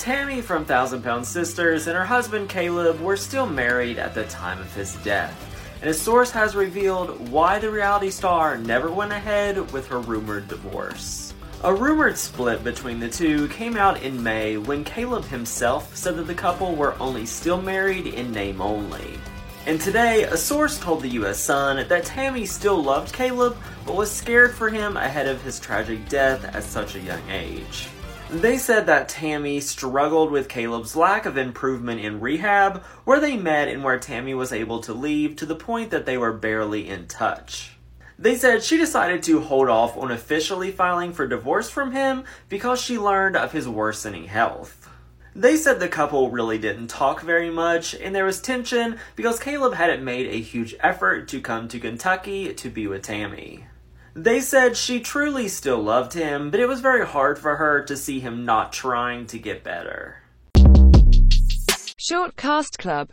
Tammy from Thousand Pound Sisters and her husband Caleb were still married at the time of his death, and a source has revealed why the reality star never went ahead with her rumored divorce. A rumored split between the two came out in May when Caleb himself said that the couple were only still married in name only. And today, a source told the US Sun that Tammy still loved Caleb, but was scared for him ahead of his tragic death at such a young age. They said that Tammy struggled with Caleb's lack of improvement in rehab, where they met and where Tammy was able to leave to the point that they were barely in touch. They said she decided to hold off on officially filing for divorce from him because she learned of his worsening health. They said the couple really didn't talk very much, and there was tension because Caleb hadn't made a huge effort to come to Kentucky to be with Tammy. They said she truly still loved him, but it was very hard for her to see him not trying to get better. Short Cast Club